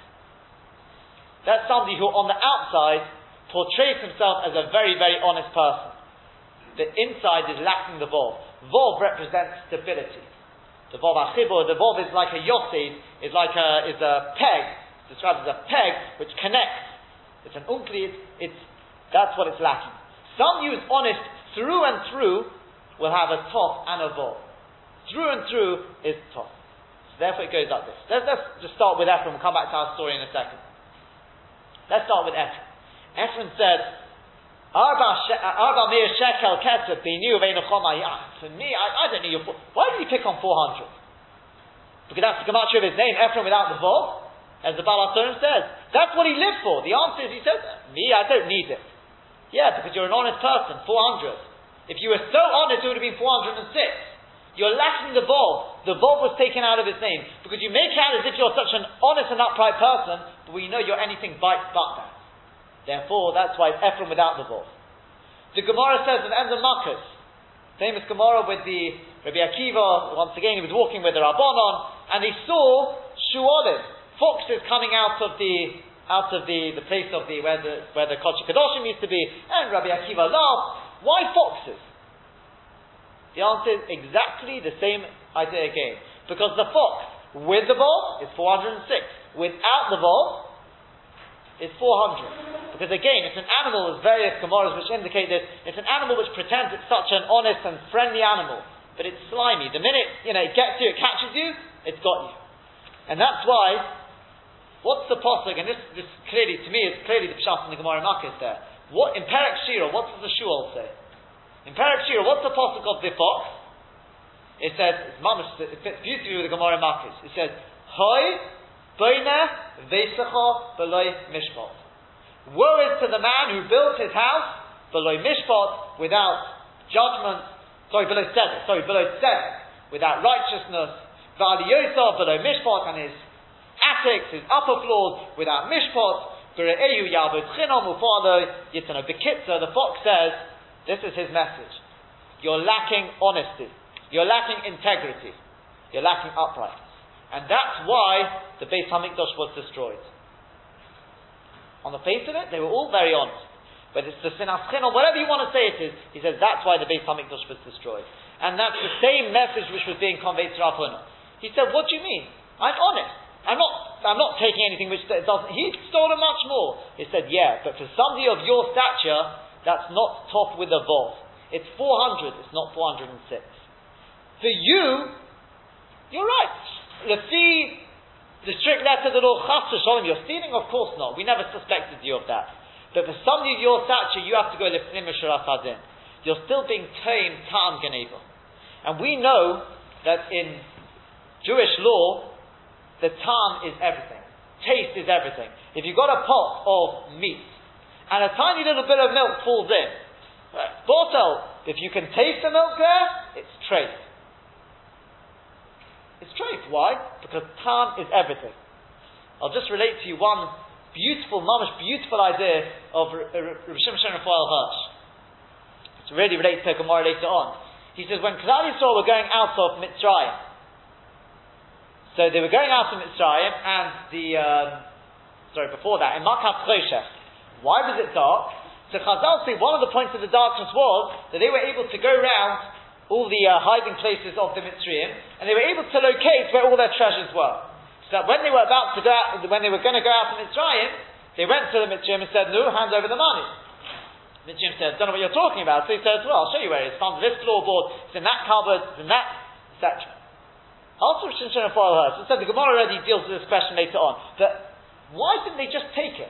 That's somebody who on the outside portrays himself as a very, very honest person. The inside is lacking the Vov. Vov represents stability. The Vov Achibur, the Vov is like a yosid, is like a, is a peg, described as a peg which connects. It's an unkli, it's, it's, that's what it's lacking. Some use honest through and through will have a top and a vov. Through and through is top. So therefore it goes like this. Let's, let's just start with Ephron. We'll come back to our story in a second. Let's start with Ephron. Ephron said, Arba mir shekel kesef binu For me, I, I don't need your. Why did he pick on 400? Because that's the gematria of his name, Ephron without the vov, as the Baal says. That's what he lived for. The answer is, he says, me, I don't need it. Yeah, because you're an honest person, 400. If you were so honest, it would have been 406. You're lacking the Vov. The Vov was taken out of his name. Because you make out as if you're such an honest and upright person, but we know you're anything but that. Therefore, that's why it's Ephron without the Vov. The Gemara says in Ender Makkas, famous Gemara with the Rabbi Akiva, once again he was walking with the Rabbanon, and he saw Shuolim, foxes coming out of the out of the, the place of the where the where the Kodesh Kadoshim used to be, and Rabbi Akiva laughed. Why foxes? The answer is exactly the same idea again. Because the fox with the ball is 406. Without the ball is 400. Because again, it's an animal, there's various Gemaras which indicate this, it's an animal which pretends it's such an honest and friendly animal, but it's slimy. The minute, you know, it gets you, it catches you, it's got you. And that's why What's the posuk? And this, this clearly, to me, is clearly the pshat in the Gemara Makkah there. What in Perek Shira? What does the Shul say? In Perek Shira, what's the posuk of the fox? It says it fits beautifully with the Gemara Makkah. It says Hoy Boine Vesecha Beloy Mishpat. Woe is to the man who built his house below Mishpat without judgment. Sorry, below Tzedek. Sorry, below Tzedek. Without righteousness. Vali Yosef below Mishpat and his attics, his upper floors, without mishpot. The fox says, this is his message. You're lacking honesty. You're lacking integrity. You're lacking uprightness. And that's why the Beis Hamikdash was destroyed. On the face of it, they were all very honest. Whether it's the Sinas or whatever you want to say it is, he says that's why the Beis Hamikdash was destroyed. And that's the same message which was being conveyed to Rav He said, what do you mean? I'm honest. I'm not, I'm not taking anything which doesn't. He's stolen much more. He said, yeah, but for somebody of your stature, that's not top with a vault. It's 400, it's not 406. For you, you're right. The fee, the strict letter of the law, chas you're stealing? Of course not. We never suspected you of that. But for somebody of your stature, you have to go lifnim hadin. You're still being tamed tam geneva. And we know that in Jewish law, the tam is everything. Taste is everything. If you've got a pot of meat and a tiny little bit of milk falls in, bottle, if you can taste the milk there, it's trace. It's trace. Why? Because tam is everything. I'll just relate to you one beautiful, mamish beautiful idea of Rav Shimshon Raphael Hirsch. It's really related to Gemara later on. He says when Klal Yisrael were going out of Mitzrayim, so they were going out from Mitzrayim, and the um, sorry before that in Makat Choshech. Why was it dark? So Chazal say one of the points of the darkness was that they were able to go round all the uh, hiding places of the Mitzrayim, and they were able to locate where all their treasures were. So that when they were about to go out, when they were going to go out from Mitzrayim, they went to the Mitzrayim and said, "No, hand over the money." The Mitzrayim said, "Don't know what you're talking about." So he says, "Well, I'll show you where it is. It's under this floorboard. It's in that cupboard. It's in that, etc." Also, Shimshon and her. So said the Gemara already deals with this question later on. But why didn't they just take it?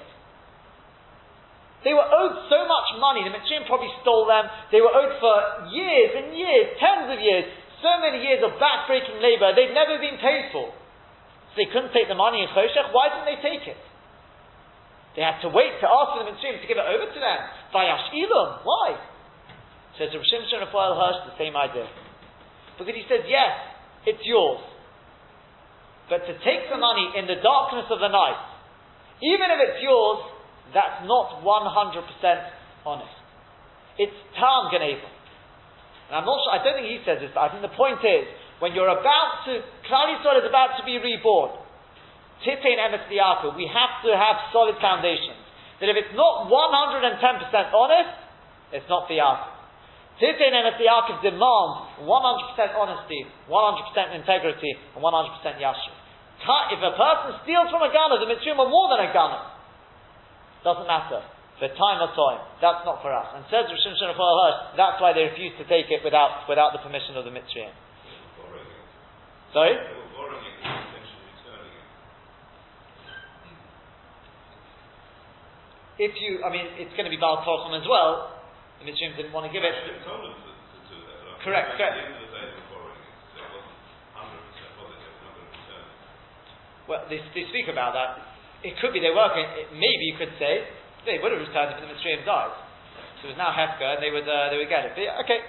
They were owed so much money, the Mitzrayim probably stole them. They were owed for years and years, tens of years, so many years of back-breaking labor, they'd never been paid for. So they couldn't take the money in Choshech, why didn't they take it? They had to wait to ask for the Mitzrayim to give it over to them. Vayash Ilum, why? Says Rav Shimshon Raphael Hirsch, the same idea. Because he says, yes, it's yours. But to take the money in the darkness of the night, even if it's yours, that's not 100% honest. It's Tam Ganeva. And I'm not sure, I don't think he says this, but I think the point is, when you're about to, Klal Yisrael is about to be reborn, Titain Emes we have to have solid foundations. That if it's not 110% honest, it's not the Liyaku. Titain Emes Liyaku demands 100% honesty, 100% integrity, and 100% yashir. If a person steals from a gunner, the mitzvah more than a gunner. Doesn't matter. For time or time. That's not for us. And says Rosh Hashanah that's why they refuse to take it without, without the permission of the Mitzrayim. Sorry? If you, I mean, it's going to be Baal Kocham as well. The Mitzrayim didn't want to give it. Correct, correct. Well, they, they speak about that it could be they were going, maybe you could say, they would have returned if the Mitzrayim died. So it was now Hefka, and they would, uh, they would get it. But, yeah, okay.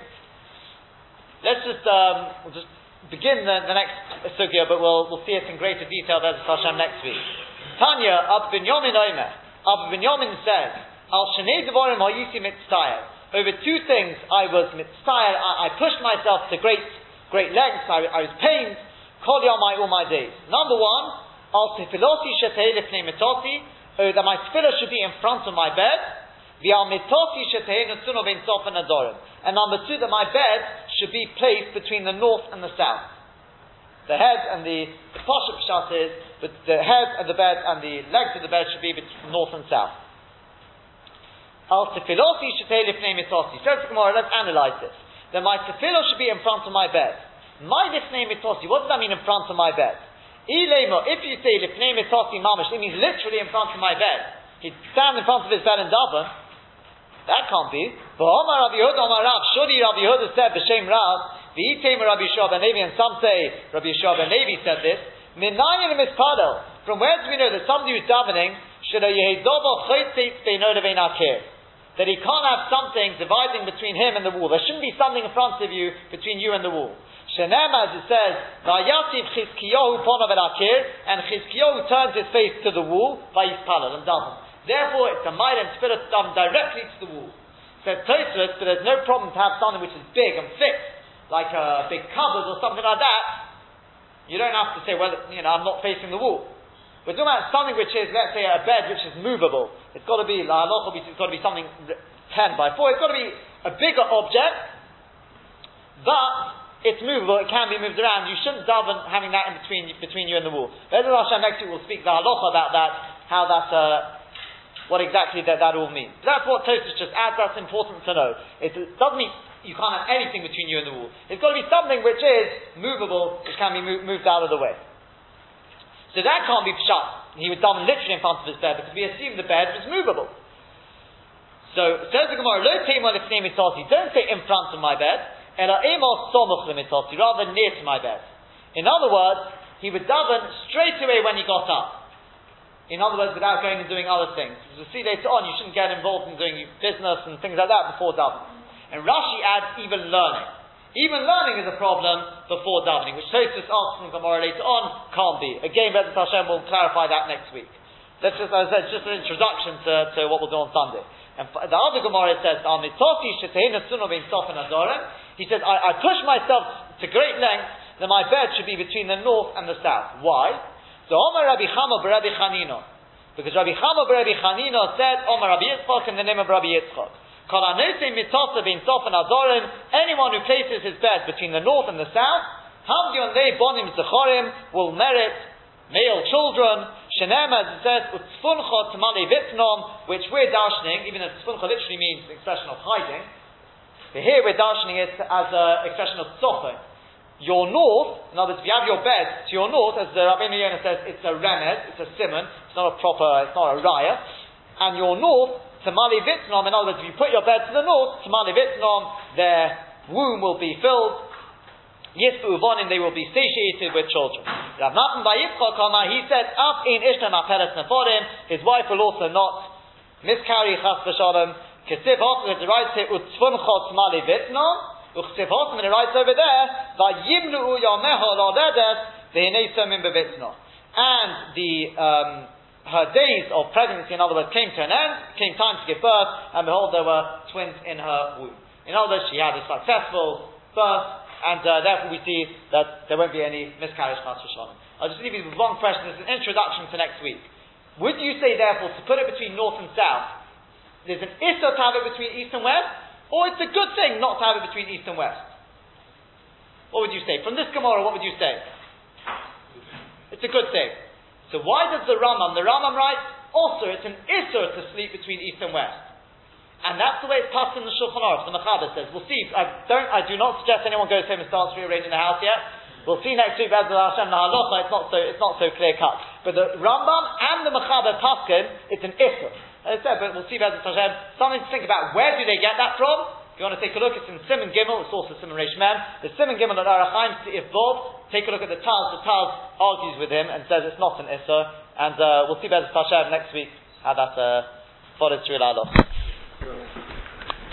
Let's just, um, we'll just begin the, the next sugya, but we'll, we'll see it in greater detail as Hashem next week. Tanya, Ab Binyamin Omer, Ab Binyamin says, Al Shnei Devorim Hayusi Mitztayel. Over two things I was Mitztayel, I, I pushed myself to great, great lengths, I, I was pained, Kol my all my days. Number one, Al tefiloti shetei mitoti, oh, that my tefillah should be in front of my bed. V'al mitoti shetei nutzuno ben sof and. And number two, that my bed should be placed between the north and the south. The head and the, the pshat is, but the head of the bed and the legs of the bed should be between north and south. Al tefiloti shetei lifnei mitoti. Says the Gemara, let's analyze this. That my tefillah should be in front of my bed. My lifnei mitoti, what does that mean in front of my bed? If you say lifnei mitasi mamish, it means literally in front of my bed. He'd stand in front of his bed and daven. That can't be. But Omar Rabbi Yehuda, Omar Rav, surely Rabbi Yehuda said b'shem Rav, v'item Rabbi Yehoshua ben Levi, and some say Rabbi Yehoshua ben Levi said this. Minayin mispadel. From where do we know that somebody who's davening should have yehidovo chaytzitz beinoda akir? That he can't have something dividing between him and the wall. There shouldn't be something in front of you between you and the wall. Shenem, as it says, Vayativ Chizkiyahu akir, and Chizkiyahu turns his face to the wall, Vayispalal, and daven. Therefore, it's a and spirit done directly to the wall. Says Tosfos, but there's no problem to have something which is big and fixed, like a big cupboard or something like that. You don't have to say, well, you know, I'm not facing the wall. We're talking about something which is, let's say, a bed which is movable. It's got to be, la it's got to be something 10 by 4. It's got to be a bigger object, but it's movable, it can be moved around. You shouldn't daven having that in between between you and the wall. Be'ez Hashem next week we'll speak the halacha about that, how that, uh, what exactly that, that all means. That's what Tosfos just adds, that's important to know. It doesn't mean you can't have anything between you and the wall. It's got to be something which is movable, which can be moved, moved out of the way. So that can't be shut. He would daven literally in front of his bed because we assume the bed was movable. So says the Gemara, lo don't say in front of my bed rather near to my bed. In other words, he would daven straight away when he got up. In other words, without going and doing other things. As we'll see later on, you shouldn't get involved in doing business and things like that before davening. And Rashi adds even learning. Even learning is a problem before davening, which Tosfos asks from Gemara later on, can't be. Again, Bezat Hashem will clarify that next week. That's just, as I said, just an introduction to, to what we'll do on Sunday. And the other Gemara says, he says, I, I push myself to great length that my bed should be between the north and the south. Why? So Omar Rabbi Chama Rabbi Chanino. Because Rabbi Chama Rabbi Chanino said, Omar Rabbi Yitzchak in the name of Rabbi Yitzchak. Anyone who places his bed between the north and the south, will merit male children, Shenem, as it says, which we're darshaning, even though Tzfuncha literally means the expression of hiding, but here we're darshaning it as an expression of tzofah. Your north, in other words, if you have your bed to your north, as the Rabbi Yonah says, it's a remez, it's a simon, it's not a proper, it's not a raya. And your north Tamali Vitnom, in other words, if you put your bed to the north, Tamali Vitnom, their womb will be filled. Yisbu Uvonim, they will be satiated with children. Rav he said, Af in Ishtam Aperes Neforim, his wife will also not miscarry Chas V'Shalom. Kesiv Hotzim, it writes here, Utzvun Chos Mali Vitnom, Uchsiv Hotzim, it writes over there, Vayimlu Yameho Lodedes, V'hinei Somim Bevitnom. And the, um, her days of pregnancy, in other words, came to an end, came time to give birth, and behold, there were twins in her womb. In other words, she had a successful birth, and uh, therefore we see that there won't be any miscarriage chas v'shalom. I'll just leave you with one question as an introduction to next week. Would you say, therefore, to put it between north and south, there's an issa to have it between east and west, or it's a good thing not to have it between east and west? What would you say? From this Gemara, what would you say? It's a good thing. So why does the Rambam, the Rambam writes, also it's an issa to sleep between east and west. And that's the way it's passed in the Shulchan Aruch. The Mechaber says, we'll see. I don't, I do not suggest anyone goes home and starts rearranging the house yet. We'll see next week, Bezal Hashem, the halacha, it's not so, it's not so clear cut. But the Rambam and the Mechaber Paskin, it's an issue. As I said, but we'll see Bezal Hashem. Something to think about. Where do they get that from? If you want to take a look, it's in Simon Gimel, it's also Simon Reish Mem. The Simon Gimel at Orach Chaim, Bob, take a look at the Taz. The Taz argues with him and says it's not an Issa. And uh, we'll see Bezal Hashem next week how that uh, follows through